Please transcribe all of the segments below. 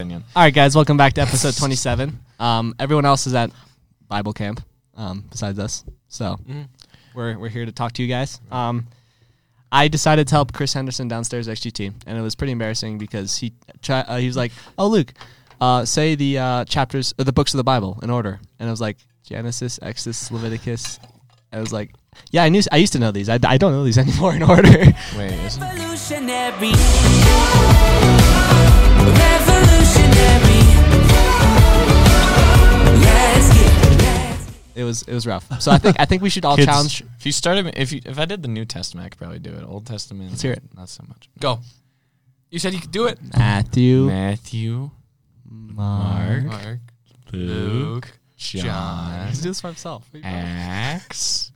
opinion. All right, guys, welcome back to episode 27. Um, everyone else is at Bible camp um, besides us, so we're we're here to talk to you guys. Um, I decided to help Chris Henderson downstairs at XGT, and it was pretty embarrassing because he tri- uh, he was like, "Oh, Luke, uh, say the uh, chapters or the books of the Bible in order," and I was like, "Genesis, Exodus, Leviticus." I was like, "Yeah, I knew. I used to know these. I, I don't know these anymore in order." Wait, isn't Revolutionary. Revolutionary. Let's get, let's it was it was rough. So I think I think we should all Kids- challenge. if you started if you if I did the New Testament, I could probably do it. Old Testament, Let's hear it. Not so much. Go. You said you could do it. Matthew, Matthew, Mark. Mark, Luke, John. John, He's doing this for himself. Acts,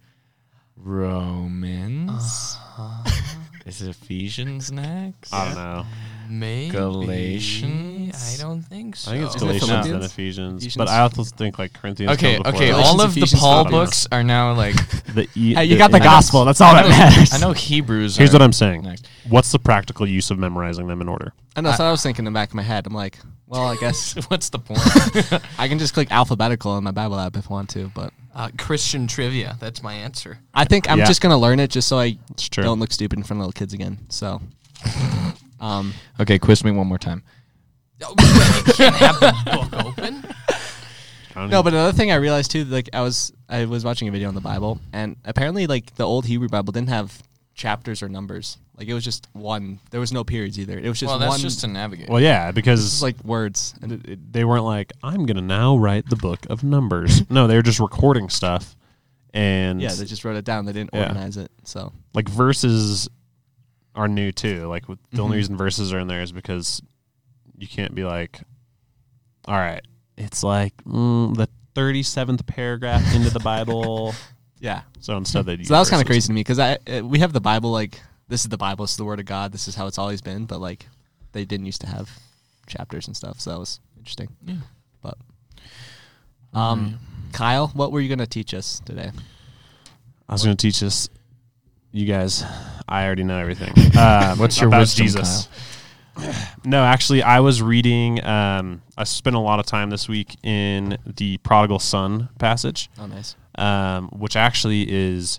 Romans. Uh-huh. Is it Ephesians next? I don't know. Maybe. Galatians? I don't think so. I think it's Isn't it Galatians and Philippians? Ephesians, Ephesians? but I also think like Corinthians. Okay, comes before okay. that. All Galatians, of the Ephesians, Paul I books are now like. The e- Hey, you got the I know- gospel. That's all I that know- matters. I know Hebrews. Here's are what I'm saying. Next. What's the practical use of memorizing them in order? I know. So I was thinking in the back of my head. I'm like, well, I guess What's the point? I can just click alphabetical in my Bible app if I want to. But Uh, Christian trivia. That's my answer. I think I'm Yeah. just gonna learn it just so I It's true. don't look stupid in front of little kids again. So, um, okay, quiz me one more time. Oh, you can't have the book open. No. But another thing I realized too, like I was I was watching a video on the Bible, and apparently like the old Hebrew Bible didn't have chapters or numbers. Like it was just one. There was no periods either. It was just well, that's one. just to navigate. well, yeah, because this is like words. And it- it- they weren't like I'm gonna now write the book of Numbers. no, they were just recording stuff, and yeah, they just wrote it down. They didn't Yeah. organize it. So like verses are new too. Like with, the only Mhm. reason verses are in there is because you can't be like, all right, it's like mm, the thirty seventh paragraph into the Bible. yeah. So instead they So that was kind of crazy to me because I uh, we have the Bible like this is the Bible, this is the Word of God, this is how it's always been. But like they didn't used to have chapters and stuff, so that was interesting. Yeah. But um, Kyle, what were you gonna teach us today? I was going to teach us, you guys. I already know everything. Um, What's your about wisdom, Jesus? No, actually, I was reading. Um, I spent a lot of time this week in the prodigal son passage, Oh, nice. um, which actually is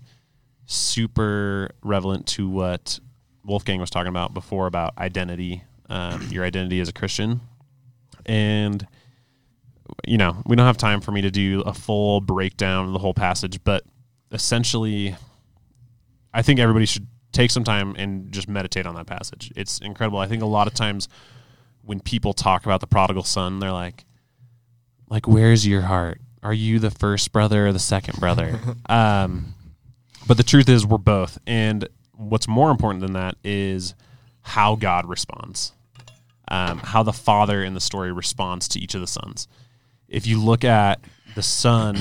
super relevant to what Wolfgang was talking about before about identity, um, your identity as a Christian, and you know we don't have time for me to do a full breakdown of the whole passage, but essentially, I think everybody should take some time and just meditate on that passage. It's incredible. I think a lot of times when people talk about the prodigal son, they're like, like, where's your heart? Are you the first brother or the second brother? um, but the truth is, we're both. And what's more important than that is how God responds, um, how the father in the story responds to each of the sons. If you look at the son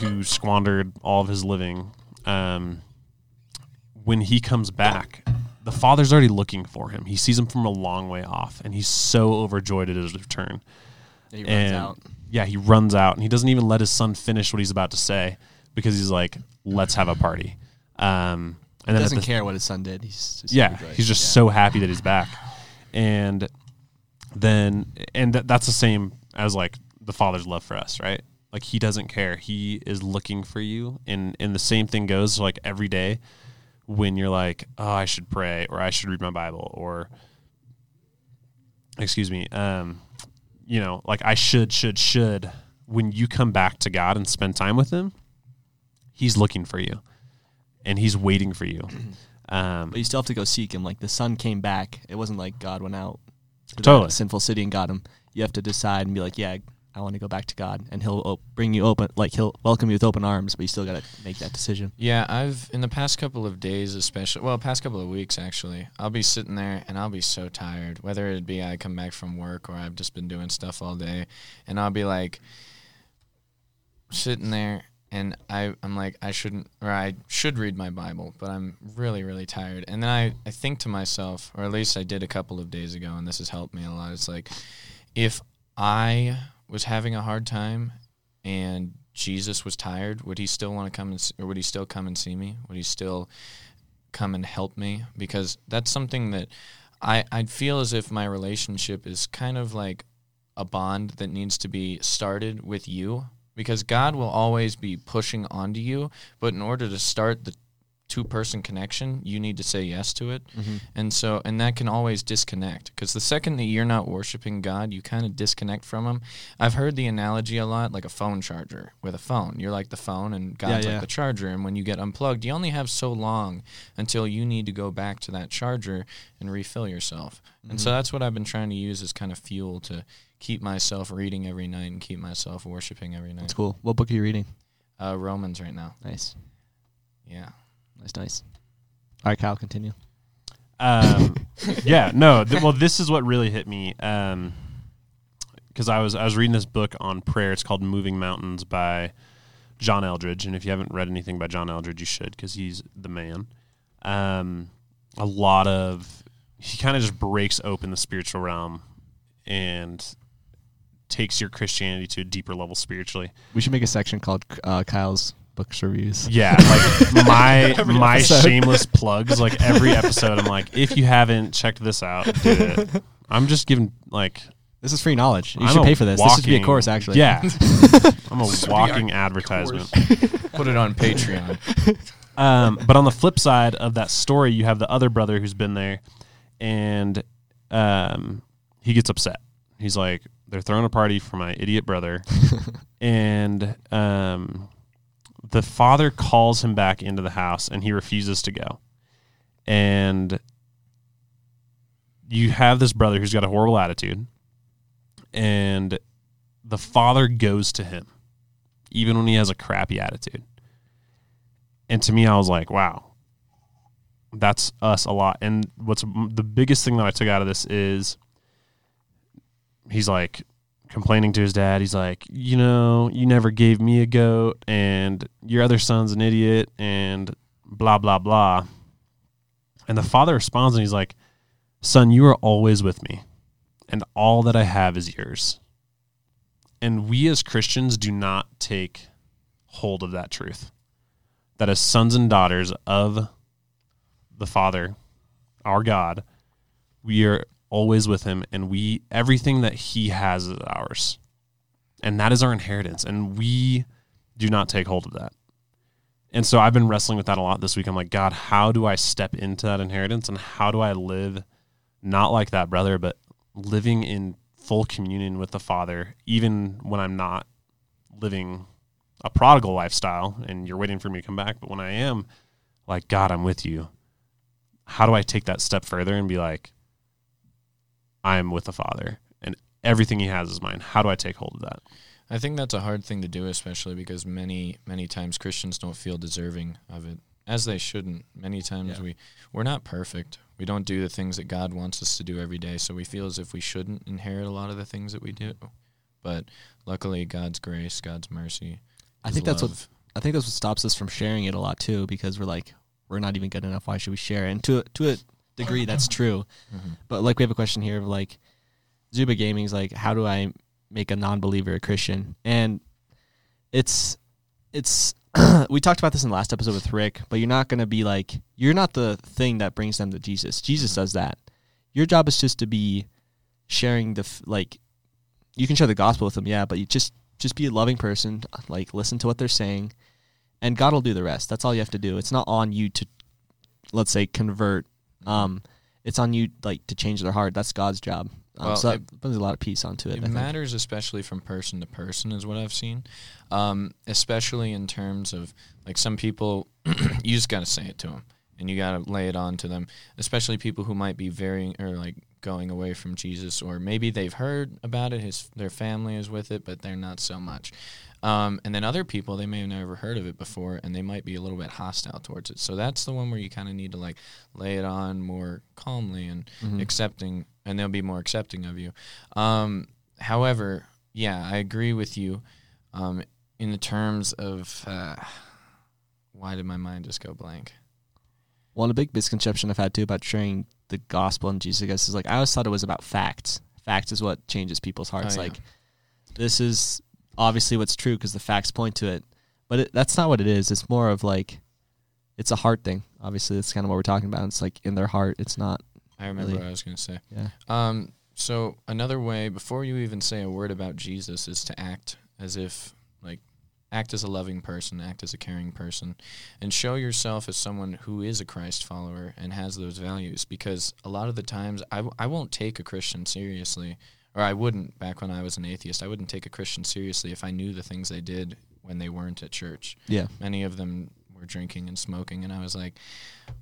who squandered all of his living, um, when he comes back, the father's already looking for him. He sees him from a long way off, and he's so overjoyed at his return. He runs and out. yeah, he runs out, and he doesn't even let his son finish what he's about to say because he's like, "Let's have a party." Um, He and then doesn't the- care what his son did. He's just yeah, he's just Yeah. so happy that he's back, and then and th- that's the same as like the father's love for us, right? Like he doesn't care. He is looking for you, and and the same thing goes like every day when you're like, oh, I should pray or I should read my Bible or excuse me, um, you know, like I should, should, should. When you come back to God and spend time with Him, He's looking for you, and He's waiting for you. Um, But you still have to go seek him. Like the son came back. It wasn't like God went out to Totally. sinful city and got him. You have to decide and be like, yeah, I want to go back to God, and He'll op- bring you open, like He'll welcome you with open arms. But you still got to make that decision. Yeah, I've in the past couple of days, especially well, past couple of weeks actually, I'll be sitting there and I'll be so tired. Whether it be I come back from work or I've just been doing stuff all day, and I'll be like sitting there and I I'm like I shouldn't or I should read my Bible, but I'm really really tired. And then I I think to myself, or at least I did a couple of days ago, and this has helped me a lot. It's like if I was having a hard time and Jesus was tired, would he still want to come and s- or would he still come and see me? Would he still come and help me? Because that's something that I I feel as if my relationship is kind of like a bond that needs to be started with you because God will always be pushing onto you. But in order to start the two person connection, you need to say yes to it. And so, and that can always disconnect because the second that you're not worshiping God, you kind of disconnect from Him. I've heard the analogy a lot like a phone charger with a phone. You're like the phone and God's yeah. like the charger. And when you get unplugged, you only have so long until you need to go back to that charger and refill yourself. And so that's what I've been trying to use as kind of fuel to keep myself reading every night and keep myself worshiping every night. That's cool. What book are you reading? Uh, Romans right now. Nice, Yeah. Nice, nice. All right, Kyle, continue. Um, yeah, no. Th- well, this is what really hit me. Um, because I was I was reading this book on prayer. It's called Moving Mountains by John Eldredge, and if you haven't read anything by John Eldredge, you should because he's the man. Um, a lot of he kind of just breaks open the spiritual realm and takes your Christianity to a deeper level spiritually. We should make a section called uh, Kyle's books reviews. Yeah, like my my episode. shameless plugs. Like every episode, I'm like, if you haven't checked this out, do it. I'm just giving like This is free knowledge. You I'm should pay for this. this should be a course, actually. Yeah, I'm a walking advertisement. Put it on Patreon. Um, but on the flip side of that story, you have the other brother who's been there, and um, he gets upset. He's like, "They're throwing a party for my idiot brother," and um, the father calls him back into the house, and he refuses to go. And you have this brother who's got a horrible attitude, and the father goes to him, even when he has a crappy attitude. And to me, I was like, wow, that's us a lot. And what's the biggest thing that I took out of this is he's like complaining to his dad. He's like, you know, you never gave me a goat, and your other son's an idiot, and blah, blah, blah. And the father responds and he's like, son, you are always with me, and all that I have is yours. And we as Christians do not take hold of that truth that as sons and daughters of the Father, our God, we are always with him and we everything that he has is ours. And that is our inheritance and we do not take hold of that. And so I've been wrestling with that a lot this week. I'm like, God, how do I step into that inheritance and how do I live not like that brother, but living in full communion with the Father, even when I'm not living a prodigal lifestyle and you're waiting for me to come back. But when I am, like, God, I'm with you. How do I take that step further and be like, I'm with the Father and everything He has is mine? How do I take hold of that? I think that's a hard thing to do, especially because many, many times Christians don't feel deserving of it, as they shouldn't. Many times Yeah. we we're not perfect. We don't do the things that God wants us to do every day, so we feel as if we shouldn't inherit a lot of the things that we do. But luckily, God's grace, God's mercy. I His think that's what. I think that's what stops us from sharing it a lot too, because we're like, we're not even good enough. Why should we share? it? And to a, to a degree, that's true. Mhm. But like, we have a question here of like, Zuba Gaming's like, how do I make a non-believer a Christian? And it's it's we talked about this in the last episode with Rick, but you're not gonna be like, you're not the thing that brings them to Jesus. Jesus does that. Your job is just to be sharing the f- like, you can share the gospel with them, yeah, but you just just be a loving person, like listen to what they're saying, and God will do the rest. That's all you have to do. It's not on you to, let's say, convert. Um, it's on you like to change their heart. That's God's job. Um, Well, so it- that brings a lot of peace onto it. I It think. matters, especially from person to person, is what I've seen. Um, especially in terms of like some people, you just got to say it to them, and you got to lay it on to them. Especially people who might be varying or like going away from Jesus, or maybe they've heard about it, his their family is with it, but they're not so much. Um, and then other people, they may have never heard of it before, and they might be a little bit hostile towards it. So that's the one where you kind of need to like lay it on more calmly and Mhm. accepting, and they'll be more accepting of you. Um, however, yeah, I agree with you um, in the terms of uh, why did my mind just go blank? Well, a big misconception I've had too about sharing the gospel and Jesus I guess, is like I always thought it was about facts. Facts is what changes people's hearts. Oh, yeah. Like this is obviously what's true because the facts point to it, but it, that's not what it is. It's more of like it's a heart thing. Obviously, that's kind of what we're talking about. It's like in their heart. It's not. I remember Really? what I was going to say. Yeah. Um, So another way before you even say a word about Jesus is to act as if like act as a loving person, act as a caring person and show yourself as someone who is a Christ follower and has those values because a lot of the times I, w- I won't take a Christian seriously or I wouldn't back when I was an atheist. I wouldn't take a Christian seriously if I knew the things they did when they weren't at church. Yeah. Many of them were drinking and smoking and I was like,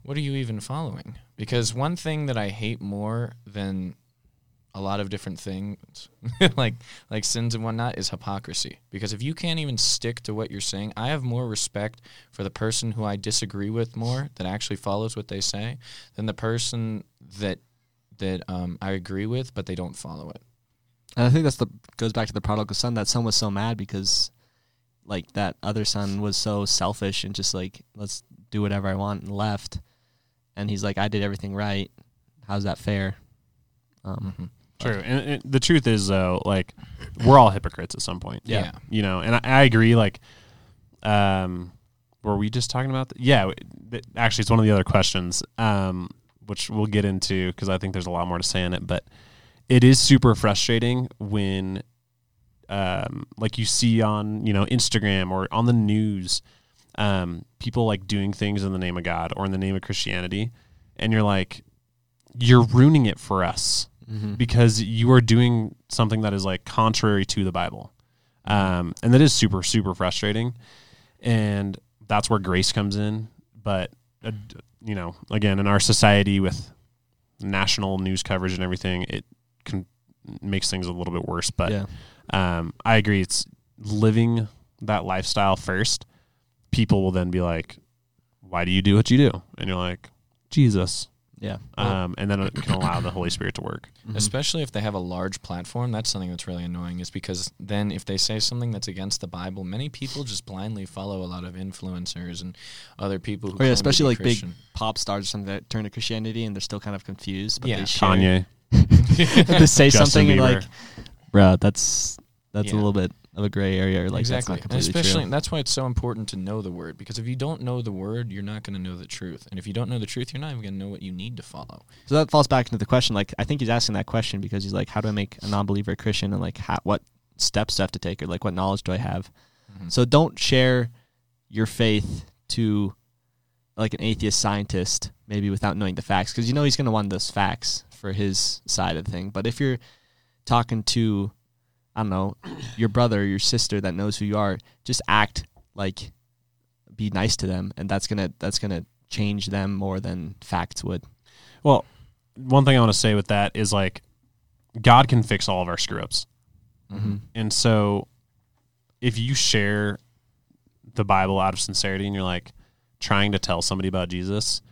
what are you even following? Because one thing that I hate more than a lot of different things like like sins and whatnot is hypocrisy because if you can't even stick to what you're saying i have more respect for the person who i disagree with more that actually follows what they say than the person that that um, i agree with but they don't follow it And I think that's the goes back to the prodigal son. That son was so mad because like that other son was so selfish and just like let's do whatever I want and left. And he's like, I did everything right. How's that fair? Um, Mhm. True. And, and the truth is, though, like we're all hypocrites at some point. Yeah. You know, and I, I agree. Like, um, were we just talking about? That? Yeah. th- Actually, it's one of the other questions, um, which we'll get into because I think there's a lot more to say in it. But it is super frustrating when, um, like you see on you know Instagram or on the news, um, people like doing things in the name of God or in the name of Christianity, and you're like, you're ruining it for us mhm. because you are doing something that is like contrary to the Bible. Um, and that is super, super frustrating. And that's where grace comes in. But, uh, you know, again, in our society with national news coverage and everything, it makes things a little bit worse. But yeah. um, I agree. It's living that lifestyle first. People will then be like, why do you do what you do? And you're like, Jesus. Yeah. Um, and then it can allow the Holy Spirit to work. Mhm. especially if they have a large platform that's something that's really annoying is because then if they say something that's against the bible many people just blindly follow a lot of influencers and other people who Or claim yeah, especially like Christian. big pop stars or something that turn to Christianity and they're still kind of confused. But Yeah. they share, Kanye. they say Justin something Bieber. like, bro, that's that's a little bit of a gray area. Or like exactly. that's not And completely especially true. that's why it's so important to know the word because if you don't know the word, you're not going to know the truth. And if you don't know the truth, you're not even going to know what you need to follow. So that falls back into the question. Like, I think he's asking that question because he's like, how do I make a non-believer a Christian, and like, how, what steps do I have to take, or like, what knowledge do I have? Mhm. So don't share your faith to like an atheist scientist, maybe without knowing the facts, because you know he's going to want those facts for his side of the thing. But if you're talking to, I don't know, your brother, your sister that knows who you are, just act like, be nice to them, and that's gonna that's gonna change them more than facts would. Well, one thing I want to say with that is like, God can fix all of our screw ups. Mm-hmm. And so if you share the Bible out of sincerity and you're like trying to tell somebody about Jesus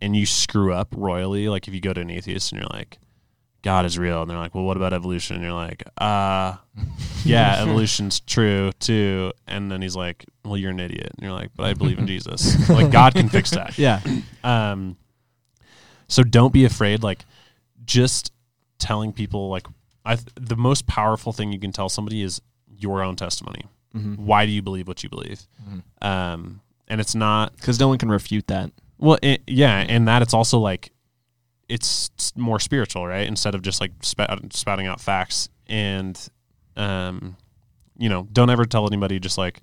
and you screw up royally, like if you go to an atheist and you're like, God is real, and they're like, Well, what about evolution? And you're like, uh yeah, evolution's true too. And then he's like, Well, you're an idiot. And you're like, But I believe in Jesus. Like God can fix that. Yeah. Um, so don't be afraid. Like, just telling people like I th- the most powerful thing you can tell somebody is your own testimony. Mm-hmm. Why do you believe what you believe? Mhm. Um, and it's not Because no one can refute that. well, it, yeah, and that it's also like it's more spiritual, right? Instead of just like spouting out facts and um, you know, don't ever tell anybody just like,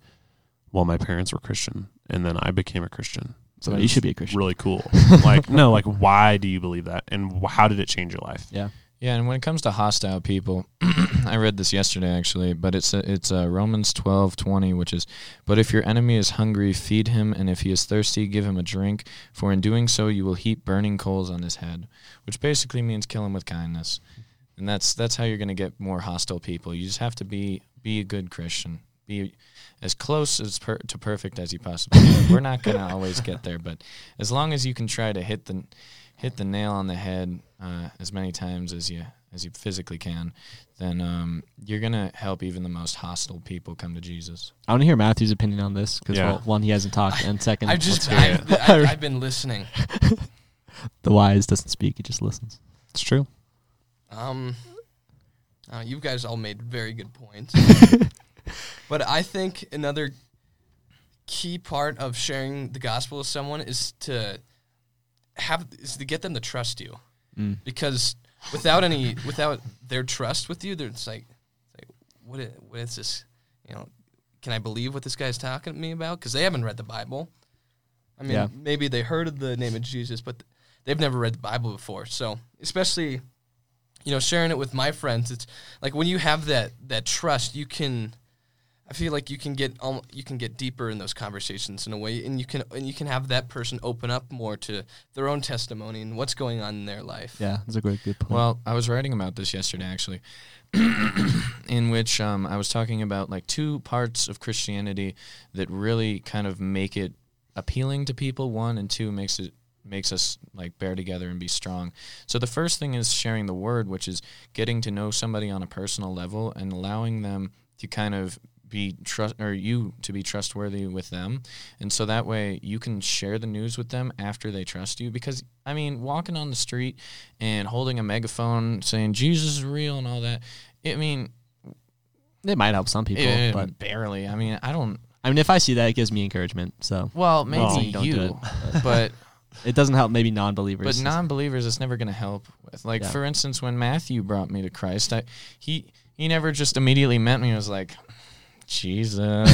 well, my parents were Christian and then I became a Christian. So you should be a Christian. Really cool. like, no, like, why do you believe that, and how did it change your life? Yeah. Yeah, and when it comes to hostile people, I read this yesterday actually, but it's uh, it's uh, Romans twelve twenty, which is, but if your enemy is hungry, feed him, and if he is thirsty, give him a drink. For in doing so, you will heap burning coals on his head, which basically means kill him with kindness, and that's that's how you're going to get more hostile people. You just have to be be a good Christian, be as close as per- to perfect as you possibly can. We're not going to always get there, but as long as you can try to hit the hit the nail on the head uh, as many times as you as you physically can, then um, you're gonna help even the most hostile people come to Jesus. I want to hear Matthew's opinion on this because Yeah. well, one, he hasn't talked, and second, I've just I've, I've, I've been listening. the wise doesn't speak; he just listens. It's true. Um, uh, you guys all made very good points. but I think another key part of sharing the gospel with someone is to have is to get them to trust you Mm. because without any without their trust with you, they're just like, like what is, what is this? You know, can I believe what this guy's talking to me about? Because they haven't read the Bible. I mean, Yeah. maybe they heard of the name of Jesus, but they've never read the Bible before. So, especially, you know, sharing it with my friends, it's like when you have that that trust, you can. I feel like you can get um, you can get deeper in those conversations in a way, and you can and you can have that person open up more to their own testimony and what's going on in their life. Yeah, that's a great good point. Well, I was writing about this yesterday, actually, in which um, I was talking about like two parts of Christianity that really kind of make it appealing to people. One and two makes it makes us like bear together and be strong. So the first thing is sharing the word, which is getting to know somebody on a personal level and allowing them to kind of be trust or you to be trustworthy with them and so that way you can share the news with them after they trust you because i mean walking on the street and holding a megaphone saying jesus is real and all that i mean it might help some people, eh, but barely i mean i don't I mean, if I see that, it gives me encouragement. So well maybe Well, don't do you but it doesn't help maybe non-believers. But non-believers, it's never going to help with. Like Yeah. for instance, when Matthew brought me to Christ, I he he never just immediately met me. and was like, Jesus.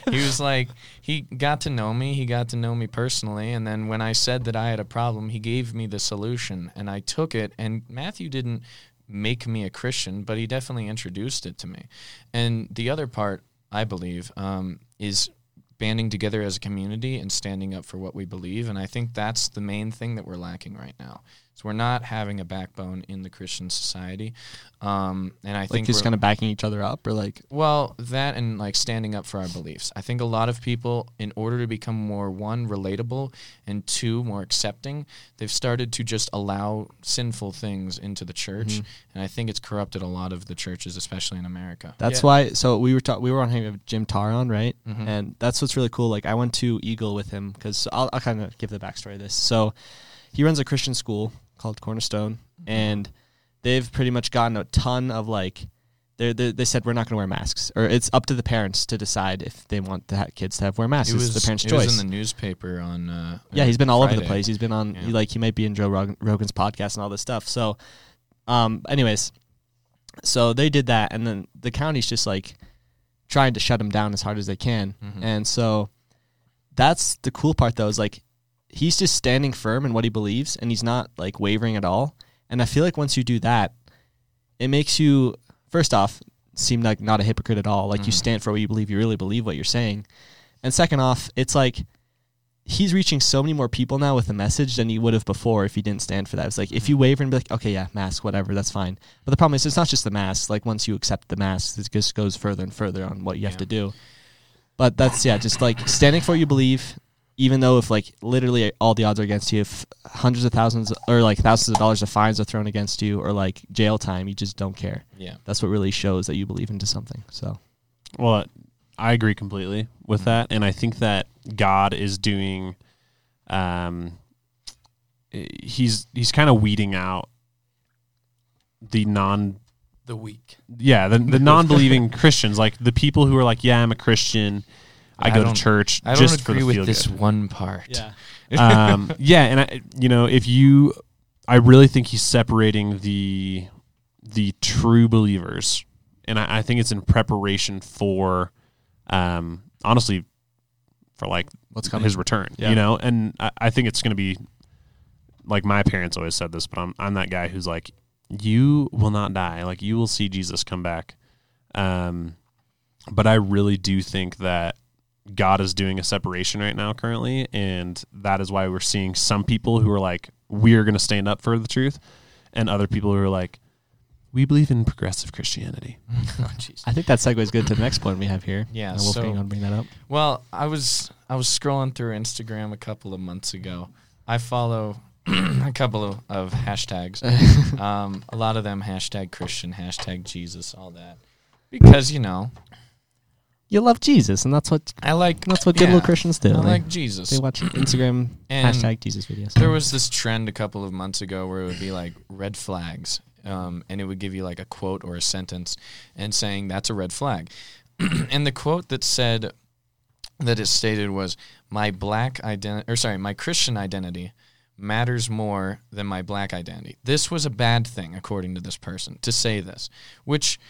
he was like, he got to know me. He got to know me personally, and then when I said that I had a problem, he gave me the solution, and I took it. And Matthew didn't make me a Christian, but he definitely introduced it to me. And the other part, I believe, um, is banding together as a community and standing up for what we believe. And I think that's the main thing that we're lacking right now. So we're not having a backbone in the Christian society. Um, and I like think just kind of backing each other up, or like well, that and like standing up for our beliefs. I think a lot of people, in order to become more one relatable and two more accepting, they've started to just allow sinful things into the church, Mm-hmm. and I think it's corrupted a lot of the churches, especially in America. That's Yeah. why. So we were ta- we were on hanging with Jim Taron, right? Mhm. And that's what's really cool. Like I went to Eagle with him because I'll, I'll kind of give the backstory of this. So he runs a Christian school called Cornerstone, and they've pretty much gotten a ton of like. They they they said we're not going to wear masks, or it's up to the parents to decide if they want the ha- kids to have wear masks. It It's was the parents' it choice. was in the newspaper on. Uh, Yeah, uh, he's been all over the place. He's been on Yeah. he, like he might be in Joe Rog- Rogan's podcast and all this stuff. So, um, anyways, so they did that, and then the county's just like trying to shut him down as hard as they can, Mhm. and so that's the cool part though is like he's just standing firm in what he believes, and he's not like wavering at all. And I feel like once you do that, it makes you first off seem like not a hypocrite at all. Like you Mhm. stand for what you believe, you really believe what you're saying. And second off, it's like he's reaching so many more people now with the message than he would have before if he didn't stand for that. It's like if you waver and be like, okay, yeah, mask, whatever, that's fine. But the problem is, it's not just the mask. Like once you accept the mask, it just goes further and further on what you have to do. But that's yeah, just like standing for what you believe, even though if like literally all the odds are against you, if hundreds of thousands or like thousands of dollars of fines are thrown against you or like jail time, you just don't care. Yeah. That's what really shows that you believe into something. So Well, I agree completely with that, and I think that God is doing, um, he's he's kind of weeding out the non, The weak. yeah, the the non-believing Christians, like the people who are like, yeah, I'm a Christian, I, I go to church I don't just for agree the with feel this good. one part. um, yeah, and I, you know, if you, I really think he's separating the the true believers, and I, I think it's in preparation for, um, honestly, for like what's coming? his return. Yeah. You know, and I, I think it's going to be like my parents always said this, but I'm I'm that guy who's like, you will not die. Like you will see Jesus come back. Um, but I really do think that God is doing a separation right now currently, and that is why we're seeing some people who are like, we are going to stand up for the truth, and other people who are like, we believe in progressive Christianity. oh. I think that segues good to the next point we have here. Yeah, And Wolfgang, so- want bring that up? Well, I was I was scrolling through Instagram a couple of months ago. I follow a couple of, of hashtags. um, a lot of them hashtag Christian, hashtag Jesus, all that. Because you know, You love Jesus, and that's what I like that's what good yeah, little Christians do. I They- like Jesus. They watch Instagram And hashtag Jesus videos. There was this trend a couple of months ago where it would be like red flags, um, and it would give you like a quote or a sentence, and saying that's a red flag. and the quote that said that it stated was my black identity, or sorry, my Christian identity matters more than my black identity. This was a bad thing, according to this person, to say this, which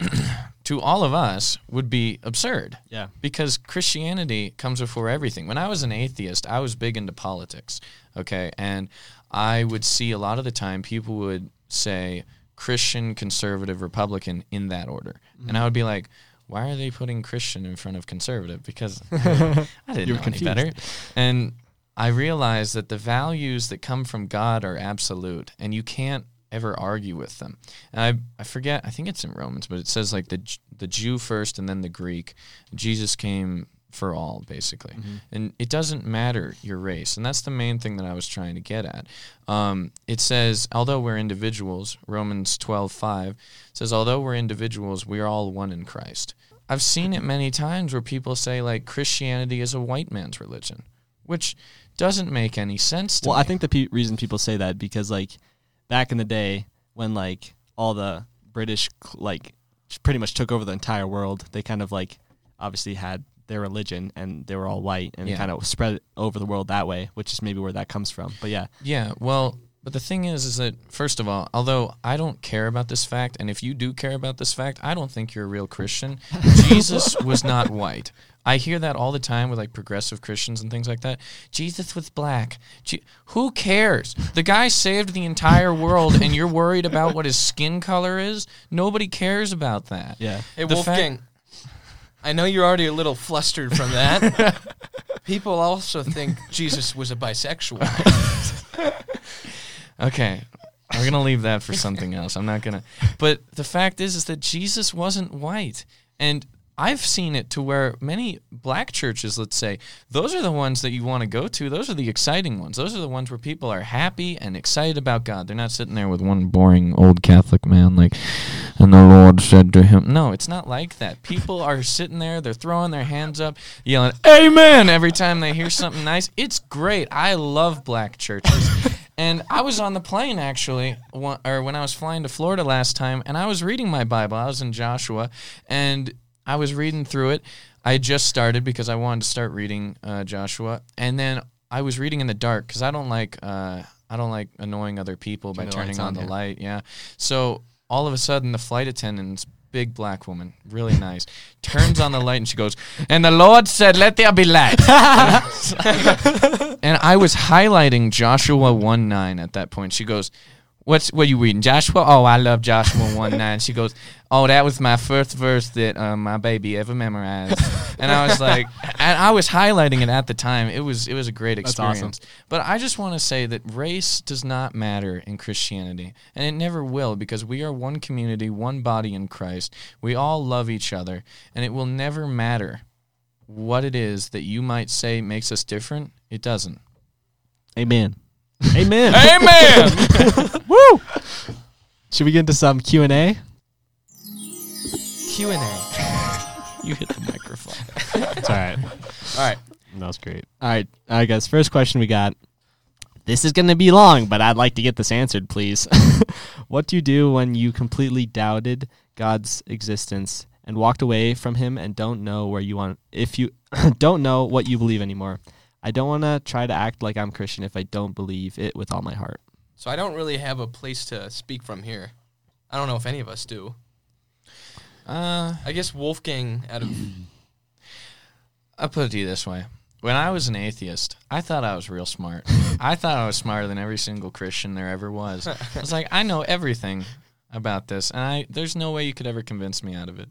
to all of us would be absurd. Yeah. Because Christianity comes before everything. When I was an atheist, I was big into politics. Okay. And I would see a lot of the time people would say Christian, conservative, Republican in that order. And I would be like, why are they putting Christian in front of conservative? Because I didn't know were any better. And I realized that the values that come from God are absolute, and you can't ever argue with them. And I, I forget, I think it's in Romans, but it says like the the Jew first and then the Greek. Jesus came for all, basically, and it doesn't matter your race, and that's the main thing that I was trying to get at. Um, it says, although we're individuals, Romans twelve five says, although we're individuals, we are all one in Christ. I've seen it many times where people say like Christianity is a white man's religion, which doesn't make any sense to Well, me. I think the pe- reason people say that because like back in the day when like all the British like pretty much took over the entire world, they kind of like obviously had their religion and they were all white and Yeah. kind of spread it over the world that way, which is maybe where that comes from. But yeah, Yeah, well, but the thing is, is that first of all, although I don't care about this fact, and if you do care about this fact, I don't think you're a real Christian. Jesus was not white. I hear that all the time with like progressive Christians and things like that. Jesus was black. Je- Who cares? The guy saved the entire world, and you're worried about what his skin color is. Nobody cares about that. yeah. Hey, The fact- Wolfgang, I know you're already a little flustered from that. People also think Jesus was a bisexual. Okay. We're gonna leave that for something else. I'm not gonna. But the fact is, is that Jesus wasn't white, and I've seen it to where many black churches, let's say, those are the ones that you want to go to. Those are the exciting ones. Those are the ones where people are happy and excited about God. They're not sitting there with one boring old Catholic man like, and the Lord said to him. No, it's not like that. People are sitting there, they're throwing their hands up, yelling "Amen" every time they hear something nice. It's great. I love black churches. And I was on the plane actually, one- or when I was flying to Florida last time, and I was reading my Bible. I was in Joshua, and I was reading through it. I just started because I wanted to start reading uh, Joshua, and then I was reading in the dark because I don't like uh, I don't like annoying other people by turning on on, the yeah. light. Yeah. So all of a sudden, the flight attendant's big black woman, really nice, turns on the light and she goes, "And the Lord said, Let there be light." and I was highlighting Joshua one nine at that point. She goes, "What's what are you reading, Joshua?" Oh, I love Joshua one nine. She goes, "Oh, that was my first verse that uh, my baby ever memorized." and I was like, and I was highlighting it at the time. It was it was a great That's awesome. experience. But I just want to say that race does not matter in Christianity, and it never will because we are one community, one body in Christ. We all love each other, and it will never matter what it is that you might say makes us different. It doesn't. Amen. Amen. Amen. Woo! Should we get into some Q and A? Q and A. you hit the microphone. It's all right. All right. That was great. All right, all right, guys. First question we got. This is going to be long, but I'd like to get this answered, please. what do you do when you completely doubted God's existence and walked away from Him and don't know where you want? If you don't know what you believe anymore, I don't want to try to act like I'm Christian if I don't believe it with all my heart. So I don't really have a place to speak from here. I don't know if any of us do. Uh, I guess Wolfgang out of I'll put it to you this way. When I was an atheist, I thought I was real smart. I thought I was smarter than every single Christian there ever was. I was like, I know everything about this, and I there's no way you could ever convince me out of it.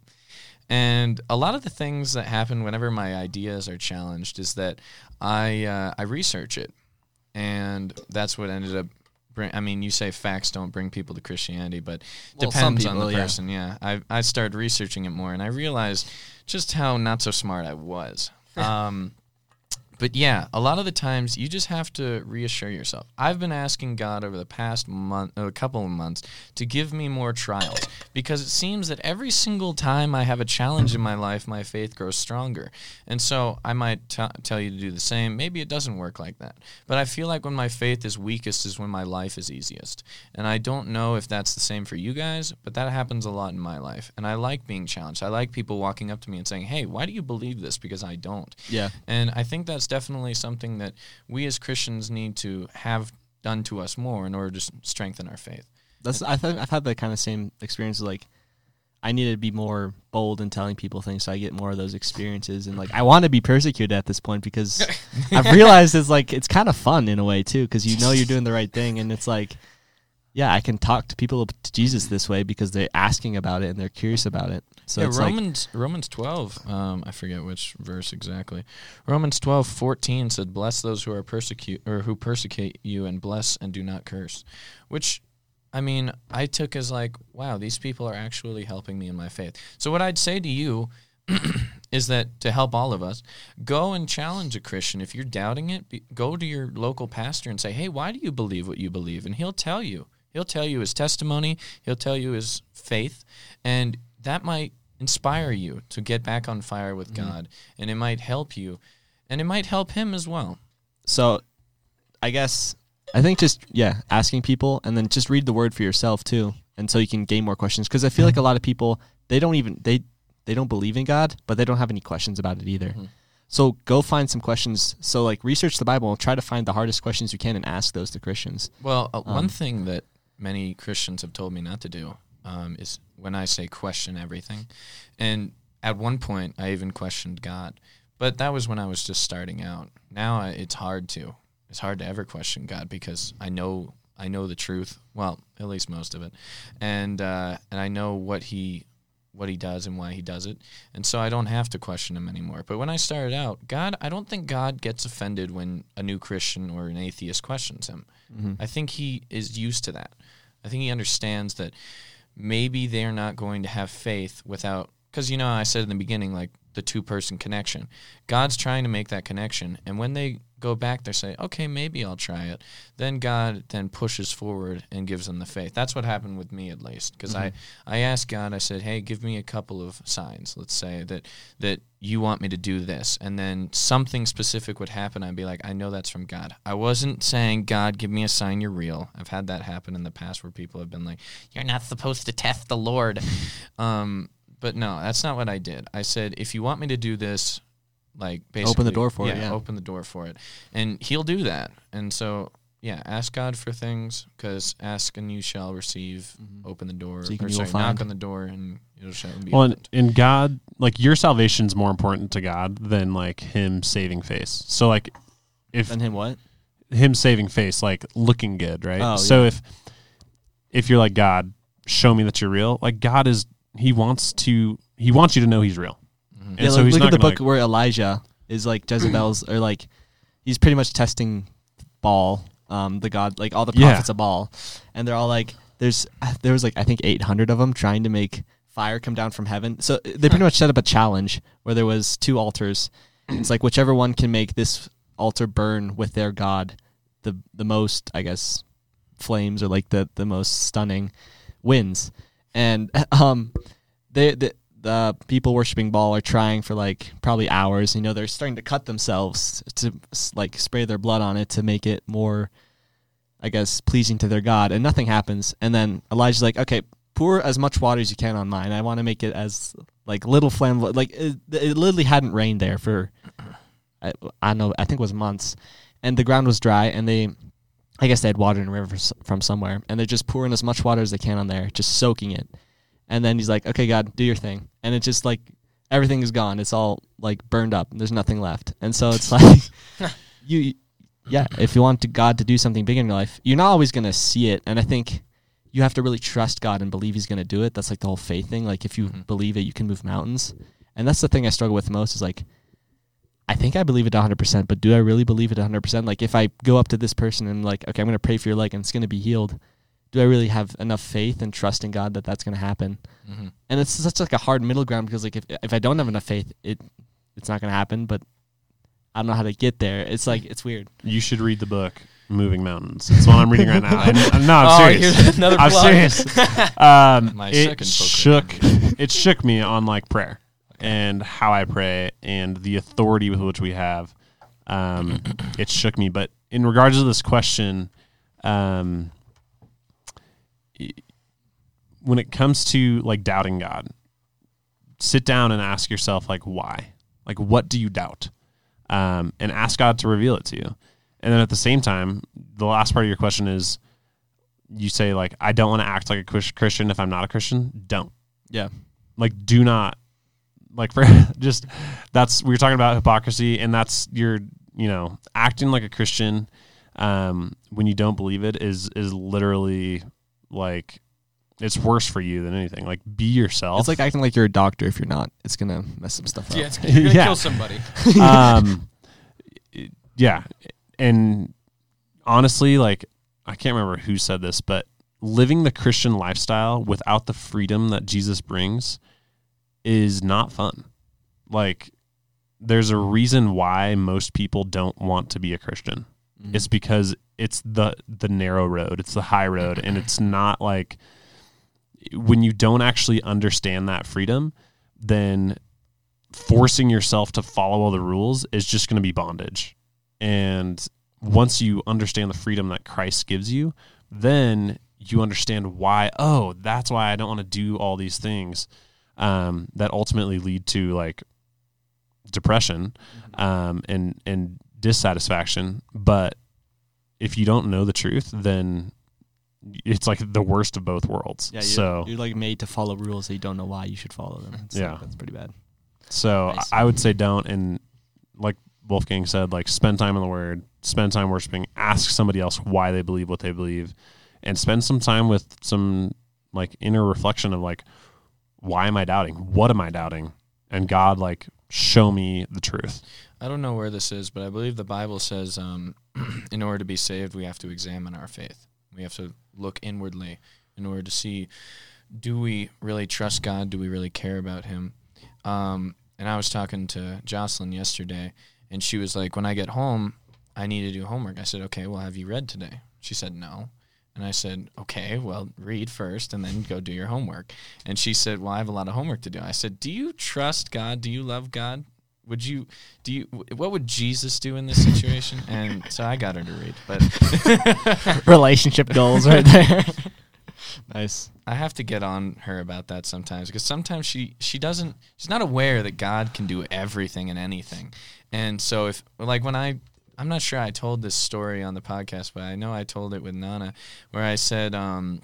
And a lot of the things that happen whenever my ideas are challenged is that I uh, I research it, and that's what ended up. Bring, I mean, you say facts don't bring people to Christianity, but Well, depends on people, the yeah. person. Yeah, I I started researching it more, and I realized just how not so smart I was. Um, but yeah, a lot of the times you just have to reassure yourself. I've been asking God over the past month, a couple of months, to give me more trials because it seems that every single time I have a challenge in my life, my faith grows stronger. And so I might t- tell you to do the same. Maybe it doesn't work like that, but I feel like when my faith is weakest is when my life is easiest. And I don't know if that's the same for you guys, but that happens a lot in my life. And I like being challenged. I like people walking up to me and saying, "Hey, why do you believe this?" Because I don't. Yeah. And I think that's definitely something that we as Christians need to have done to us more in order to strengthen our faith. That's I think I've had the kind of same experience. Like, I need to be more bold in telling people things, so I get more of those experiences. And like, I want to be persecuted at this point because I've realized it's like it's kind of fun in a way too, because you know you're doing the right thing, and it's like, yeah, I can talk to people to Jesus this way because they're asking about it and they're curious about it. So yeah, it's like, Romans Romans twelve. Um, I forget which verse exactly. Romans twelve fourteen said, "Bless those who are persecute or who persecute you, and bless and do not curse." Which, I mean, I took as like, wow, these people are actually helping me in my faith. So what I'd say to you is that to help all of us, go and challenge a Christian if you're doubting it. Be, go to your local pastor and say, "Hey, why do you believe what you believe?" And he'll tell you. He'll tell you his testimony. He'll tell you his faith, and that might inspire you to get back on fire with God, and it might help you, and it might help him as well. so I guess I think just yeah, asking people and then just read the word for yourself too, and so you can gain more questions. Because I feel like a lot of people they don't even they they don't believe in God, but they don't have any questions about it either. So go find some questions. So like research the Bible and try to find the hardest questions you can and ask those to Christians. Well, uh, one Um, thing that many Christians have told me not to do um, is when I say question everything. And at one point, I even questioned God. But that was when I was just starting out. Now I, it's hard to. It's hard to ever question God because I know I know the truth. Well, at least most of it, and uh, and I know what he what he does and why he does it, and so I don't have to question him anymore. But when I started out, God, I don't think God gets offended when a new Christian or an atheist questions him. I think he is used to that. I think he understands that maybe they're not going to have faith without because you know I said in the beginning like the two person connection. God's trying to make that connection, and when they go back, they say, "Okay, maybe I'll try it." Then God then pushes forward and gives them the faith. That's what happened with me at least, because I I asked God. I said, "Hey, give me a couple of signs. Let's say that that you want me to do this," and then something specific would happen. I'd be like, "I know that's from God." I wasn't saying, "God, give me a sign you're real." I've had that happen in the past where people have been like, "You're not supposed to test the Lord." um, but no, that's not what I did. I said, if you want me to do this, like basically open the door for it, yeah. open the door for it, and He'll do that. And so, yeah, ask God for things because ask and you shall receive. Mm-hmm. Open the door, Seek or and you sorry, knock on the door and it shall be Well, and, opened. and God, like your salvation's more important to God than like Him saving face. So like, if And him what? Him saving face, like looking good, right? Oh, so yeah. if if you're like God, show me that you're real. Like God is, He wants to, He wants you to know He's real. Mm-hmm. And yeah, so like, He's look not at the book like- where Elijah is like Jezebel's, or like he's pretty much testing Baal, um, the god, like all the Yeah. prophets of Baal, and they're all like, there's uh, there was like I think 800 of them trying to make fire come down from heaven. So uh, they pretty much set up a challenge where there was two altars. It's like whichever one can make this altar burn with their god, the the most I guess flames or like the the most stunning wins. And um they the the people worshiping Baal are trying for like probably hours. You know, they're starting to cut themselves to like spray their blood on it to make it more, I guess, pleasing to their god. And nothing happens. And then Elijah's like, okay, pour as much water as you can on mine. I want to make it as like little flame. Like it, it literally hadn't rained there for, I, I don't know, I think it was months, and the ground was dry. And they, I guess they had water in a river from somewhere, and they're just pouring as much water as they can on there, just soaking it. And then he's like, "Okay, God, do your thing." And it's just like everything is gone. It's all like burned up. There's nothing left. And so it's like you yeah, if you want to God to do something big in your life, you're not always going to see it. And I think you have to really trust God and believe he's going to do it. That's like the whole faith thing. Like if you mm-hmm. believe it, you can move mountains. And that's the thing I struggle with most is like I think I believe it 100%, but do I really believe it 100%? Like if I go up to this person and like, okay, I'm going to pray for your leg and it's going to be healed. Do I really have enough faith and trust in God that that's going to happen? hmm and it's such like a hard middle ground because like if if I don't have enough faith, it it's not gonna happen. But I don't know how to get there. It's like it's weird. you should read the book Moving Mountains. It's what I'm reading right now. And, uh, no, I'm Oh, serious. here's another I'm plug. serious. Um, My it second book shook. recommendation. it shook me on like prayer and how I pray and the authority with which we have. Um, it shook me. But in regards to this question, um, when it comes to like doubting God, sit down and ask yourself like why, like what do you doubt? um, and ask God to reveal it to you. And then at the same time, the last part of your question is, you say like, I don't want to act like a Christian if I'm not a Christian. Don't Yeah. like do not like for just that's we were talking about hypocrisy and that's your you know acting like a christian um when you don't believe it is is literally like it's worse for you than anything like be yourself It's like acting like you're a doctor if you're not. It's gonna mess some stuff up. Yeah, it's, you're gonna Yeah. kill somebody. um yeah and honestly like i can't remember who said this but living the christian lifestyle without the freedom that jesus brings is not fun. Like there's a reason why most people don't want to be a christian. Mhm. it's because it's the the narrow road. It's the high road. And it's not like when you don't actually understand that freedom then forcing yourself to follow all the rules is just going to be bondage. And once you understand the freedom that Christ gives you then you understand why oh that's why I don't want to do all these things um, that ultimately lead to like depression um, and and dissatisfaction. But if you don't know the truth, then it's like the worst of both worlds. Yeah, you're, so you're like made to follow rules that you don't know why you should follow them. It's Yeah. like, that's pretty bad. so Nice. I I would say don't and like Wolfgang said, like spend time in the Word, spend time worshiping, ask somebody else why they believe what they believe, and spend some time with some like inner reflection of like why am I doubting? What am I doubting? And God like show me the truth. I don't know where this is, but I believe the Bible says um, in order to be saved, we have to examine our faith. We have to look inwardly in order to see do we really trust God? Do we really care about Him? Um, and I was talking to Jocelyn yesterday, and she was like, When I get home, I need to do homework. I said, Okay, well, have you read today? She said, No. And I said, Okay, well, read first and then go do your homework. And she said, Well, I have a lot of homework to do. I said, Do you trust God? Do you love God? Would you do you what would Jesus do in this situation? And so I got her to read, but Relationship goals right there. nice. I have to get on her about that sometimes because sometimes she she doesn't she's not aware that God can do everything and anything. And so if like when I I'm not sure I told this story on the podcast, but I know I told it with Nana where I said um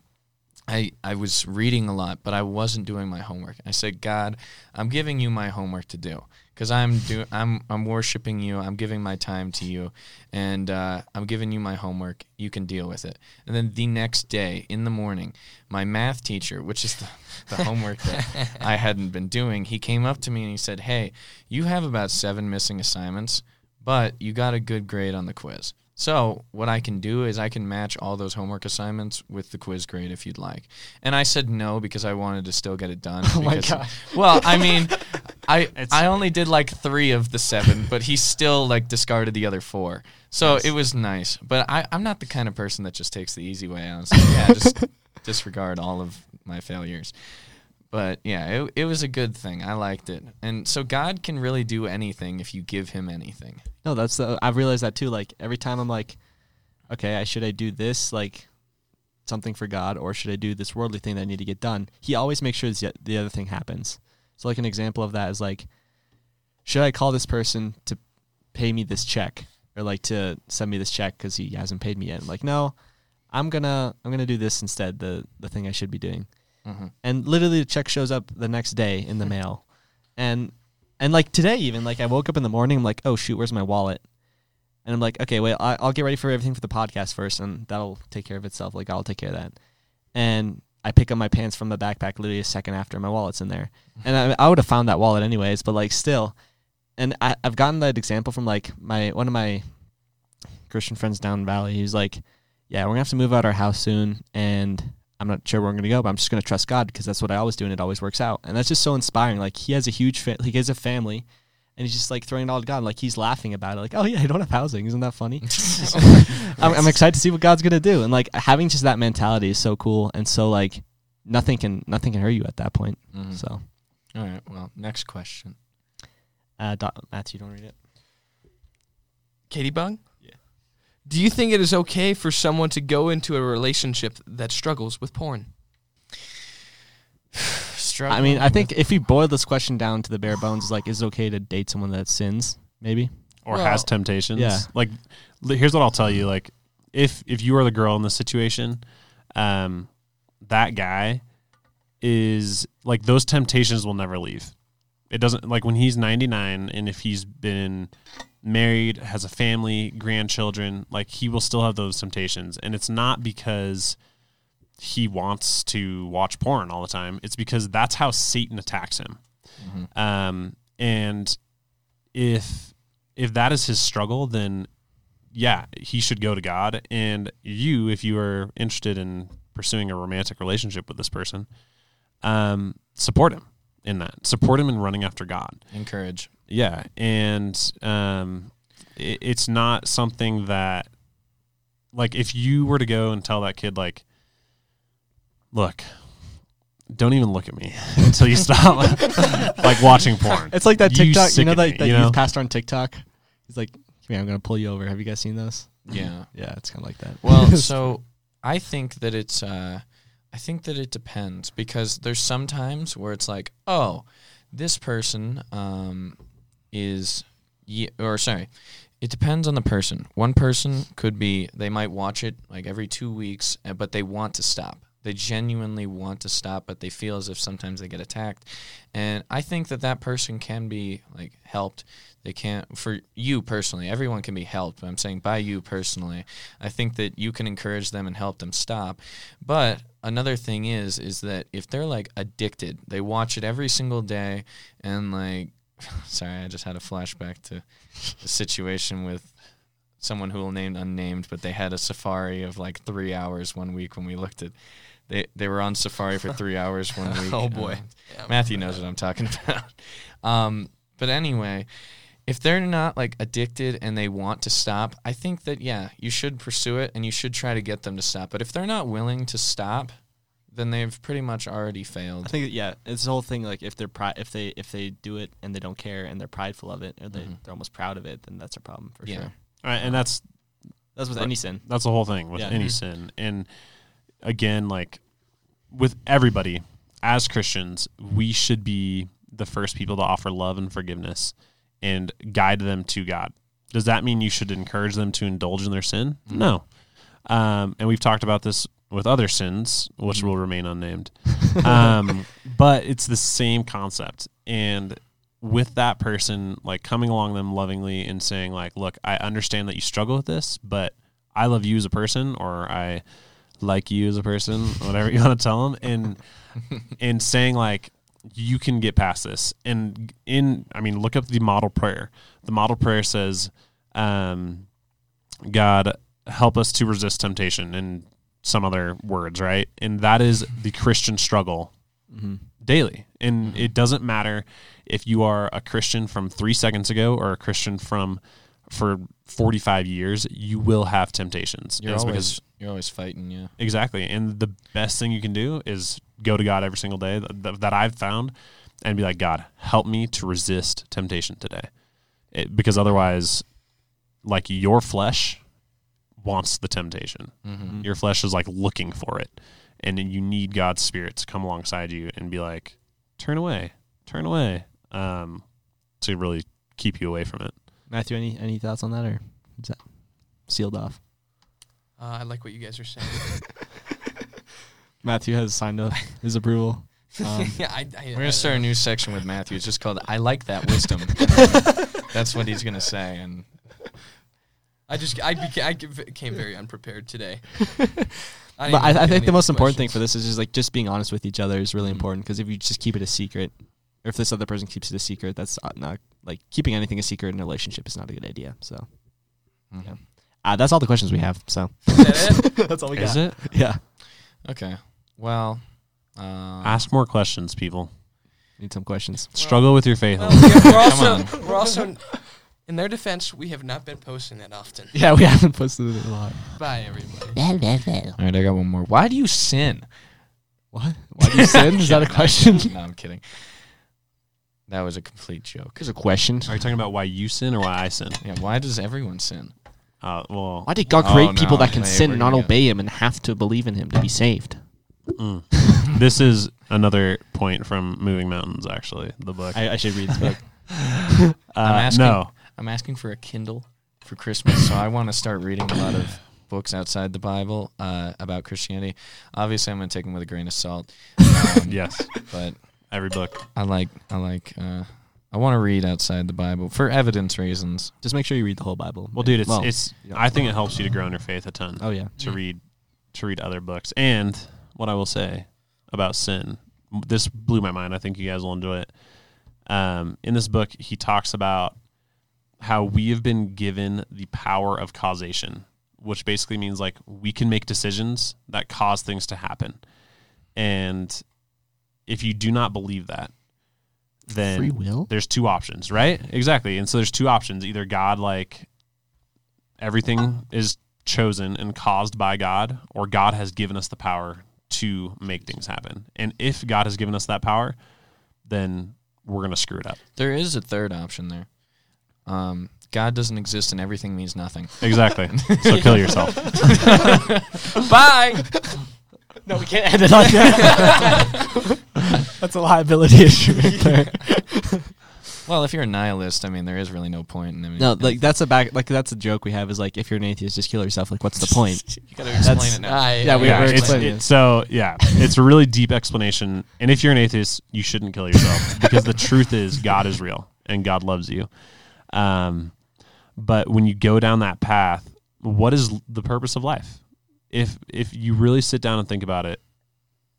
I, I was reading a lot, but I wasn't doing my homework. I said, God, I'm giving you my homework to do because I'm do I'm I'm worshiping you. I'm giving my time to you, and uh, I'm giving you my homework. You can deal with it. And then the next day in the morning, my math teacher, which is the, the homework that I hadn't been doing, he came up to me and he said, Hey, you have about seven missing assignments, but you got a good grade on the quiz. So what I can do is I can match all those homework assignments with the quiz grade if you'd like. And I said no because I wanted to still get it done. Oh my God. Well, I mean, I It's- I only did like three of the seven, but he still like discarded the other four. So it was nice. But I, I'm not the kind of person that just takes the easy way out. and yeah, just disregard all of my failures. But yeah, it, it was a good thing. I liked it. And so God can really do anything if you give him anything. No, that's the, I've realized that too. Like every time I'm like, okay, I should I do this like something for God, or should I do this worldly thing that I need to get done? He always makes sure the the other thing happens. So like an example of that is like, should I call this person to pay me this check, or like to send me this check because he hasn't paid me yet? I'm like, no, I'm gonna I'm gonna do this instead. The the thing I should be doing. hmm and literally the check shows up the next day in the mail and and like today even like i woke up in the morning i'm like oh shoot where's my wallet? And i'm like okay wait I, i'll get ready for everything for the podcast first and that'll take care of itself. Like i'll take care of that. And i pick up my pants from the backpack literally a second after my wallet's in there. And i, I would have found that wallet anyways but like still. And I, i've gotten that example from like my one of my christian friends down valley. He's like yeah we're gonna have to move out our house soon and I'm not sure where I'm going to go, but I'm just going to trust God because that's what I always do and it always works out. And that's just so inspiring. Like he has a huge, fa- he has a family and he's just like throwing it all to God. Like he's laughing about it. Like, oh yeah, I don't have housing. Isn't that funny? I'm, I'm excited to see what God's going to do. And like having just that mentality is so cool. And so like nothing can, nothing can hurt you at that point. Mhm. So, All right. Well, next question. uh, Matthew, don't read it. Katie Bung? Yeah. Do you think it is okay for someone to go into a relationship that struggles with porn? I mean, I think if you boil this question down to the bare bones, like, is it okay to date someone that sins? Maybe. or Well, has temptations. yeah. Like, here's what I'll tell you. Like, if if you are the girl in this situation, um, that guy is like those temptations will never leave. It doesn't like when he's 99 and if he's been married, has a family, grandchildren, like he will still have those temptations. And it's not because he wants to watch porn all the time. It's because that's how Satan attacks him. Um, and if if that is his struggle, then yeah, he should go to God. And you, if you are interested in pursuing a romantic relationship with this person, um, support him in that. Support him in running after God. Encourage. Yeah, and um, it, it's not something that, like, if you were to go and tell that kid, like, look, don't even look at me until you stop, like, watching porn. It's like that TikTok. You, sicken know me, that, that you youth know? pastor on TikTok. He's like, "Come here, I'm gonna pull you over." Have you guys seen those? Yeah. Yeah, it's kind of like that. Well, so I think that it's uh I think that it depends because there's some times where it's like, oh, this person um is or sorry, it depends on the person. One person could be they might watch it like every 2 weeks, uh, but they want to stop. They genuinely want to stop, but they feel as if sometimes they get attacked. And I think that that person can be like helped. They can't for you personally. Everyone can be helped. But I'm saying by you personally. I think that you can encourage them and help them stop. But another thing is is that if they're like addicted, they watch it every single day and like sorry, I just had a flashback to a situation with someone who will name unnamed, but they had a safari of like three hours one week when we looked at they they were on safari for three hours one week. Oh, boy. Uh, Yeah, Matthew knows what I'm talking about. Um, but anyway, if they're not like addicted and they want to stop, I think that yeah, you should pursue it and you should try to get them to stop. But if they're not willing to stop, then they've pretty much already failed. I think yeah, it's the whole thing. Like if they're pri- if they if they do it and they don't care and they're prideful of it or they they're almost proud of it, then that's a problem for Mm-hmm. Yeah. sure. All right, and that's That's with any sin. That's the whole thing with Yeah. any Mhm. sin. And again, like with everybody, as Christians, we should be the first people to offer love and forgiveness and guide them to God. Does that mean you should encourage them to indulge in their sin? No. Um, and we've talked about this with other sins, which will remain unnamed. Um, but it's the same concept. And with that person, like coming along them lovingly and saying, like, look, I understand that you struggle with this, but I love you as a person, or I like you as a person, whatever you want to tell them, and and saying like you can get past this. And in, I mean, look up the model prayer. The model prayer says, um, "God help us to resist temptation," and some other words, right? And that is the Christian struggle daily. And it doesn't matter if you are a Christian from three seconds ago or a Christian from for 45 years, you will have temptations. You're it's always you're always fighting, yeah. Exactly. And the best thing you can do is go to God every single day that, that I've found and be like, God, help me to resist temptation today. It, because otherwise, like your flesh wants the temptation. Mm-hmm. Your flesh is like looking for it. And then you need God's spirit to come alongside you and be like, turn away, turn away, um, to really keep you away from it. Matthew, any any thoughts on that, or is that sealed off? Uh, I like what you guys are saying. Matthew has signed up his approval. Um, yeah, I, I, We're gonna start a new section with Matthew. It's just called "I like that wisdom." That's what he's gonna say, and I just I became, I became very unprepared today. I but I, I think the most important thing for this is just like just being honest with each other is really important because if you just keep it a secret, or if this other person keeps it a secret, that's not like keeping anything a secret in a relationship is not a good idea. So, Mhm. uh, that's all the questions we have. So That that's all we got. Is it? Yeah, okay. Well, uh, Ask more questions, people. need some questions. Struggle with your faith. Well, yeah, we're Come also we're also in their defense. We have not been posting that often. Yeah, we haven't posted it a lot. Bye, everybody. all right, I got one more. Why do you sin? What? Why do you sin? Is that a question? No, I'm kidding. That was a complete joke. There's a question. Are you talking about why you sin or why I sin? Yeah, why does everyone sin? Uh, well, Why did God Oh, create people no. that can Wait, sin and not gonna obey Him and have to believe in Him to be saved? mm. this is another point from Moving Mountains. Actually, the book. I, I should read this book. Uh, I'm asking. no, I'm asking for a Kindle for Christmas, so I want to start reading a lot of books outside the Bible uh, about Christianity. Obviously, I'm going to take them with a grain of salt. Um, Yes, but every book. I like I like uh, I want to read outside the Bible for evidence reasons. Just make sure you read the whole Bible. Well, dude, it's Well, it's. yeah. I think it helps you to grow in your faith a ton. Oh yeah. to read to read other books. And what I will say about sin, this blew my mind. I think you guys will enjoy it. Um, in this book, he talks about how we have been given the power of causation, which basically means like we can make decisions that cause things to happen. And if you do not believe that, then Free will? there's two options, right? Exactly. And so there's two options. Either God like everything is chosen and caused by God, or God has given us the power to make things happen. And if God has given us that power, then we're gonna screw it up. There is a third option there. Um, God doesn't exist and everything means nothing. Exactly. so kill yourself. Bye. No, we can't end it like that. That's a liability issue right there. Well, if you're a nihilist, I mean, there is really no point in them. No, like that's a back. Like that's a joke we have. Is like if you're an atheist, just kill yourself. Like what's the point? you got to explain That's- it now. I, Yeah, we- yeah, we're it's, explaining it- it. so yeah, it's a really deep explanation. And if you're an atheist, you shouldn't kill yourself because the truth is God is real and God loves you. Um, but when you go down that path, what is the purpose of life? If if you really sit down and think about it,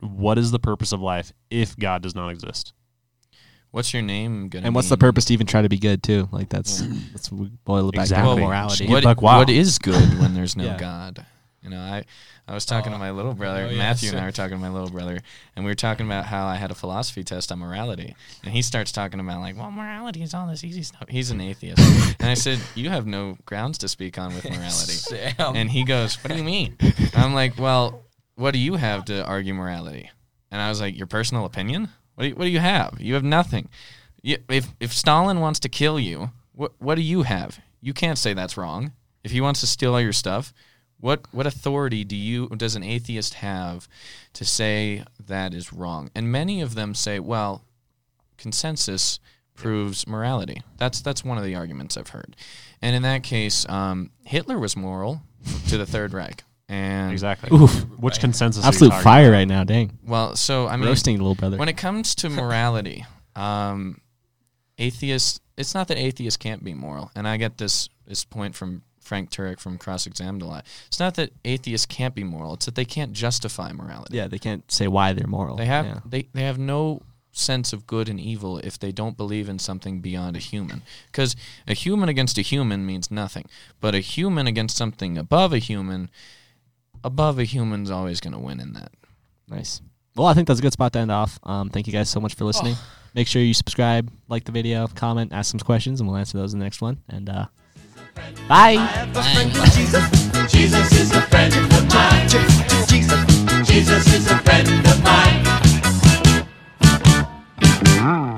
what is the purpose of life if God does not exist? What's your name gonna? And what's the purpose to even try to be good too? Like that's that's we boil it back down Exactly. to morality. What, buck wild. what is good when there's no Yeah. God? You know, I I was talking to oh. my little brother, oh, yeah, Matthew, and I were talking to my little brother, and we were talking about how I had a philosophy test on morality, and he starts talking about like, well, morality is all this easy stuff. He's an atheist, and I said, you have no grounds to speak on with morality. And he goes, What do you mean? I'm like, Well, what do you have to argue morality? And I was like, Your personal opinion? What do you, what do you have? You have nothing. You, if if Stalin wants to kill you, what what do you have? You can't say that's wrong. If he wants to steal all your stuff, what what authority do you does an atheist have to say that is wrong? And many of them say, well, consensus proves morality. That's that's one of the arguments I've heard. And in that case, um, Hitler was moral to the Third Reich. And Exactly. Oof. Which consensus? are you Absolute talking fire right now. Dang, well, so I mean, roasting little brother. when it comes to morality, um, atheists. It's not that atheists can't be moral, and I get this this point from Frank Turek from Cross Examined a lot. It's not that atheists can't be moral; it's that they can't justify morality. yeah, they can't say why they're moral. They have Yeah. they, they have no sense of good and evil if they don't believe in something beyond a human. Because a human against a human means nothing, but a human against something above a human, above a human's always going to win in that. Nice. Well, I think that's a good spot to end off. Um, thank you guys so much for oh. listening. Oh. Make sure you subscribe, like the video, comment, ask some questions, and we'll answer those in the next one. And uh, bye. Jesus. Is a friend of mine. Jesus. Jesus is a friend of mine. Ah.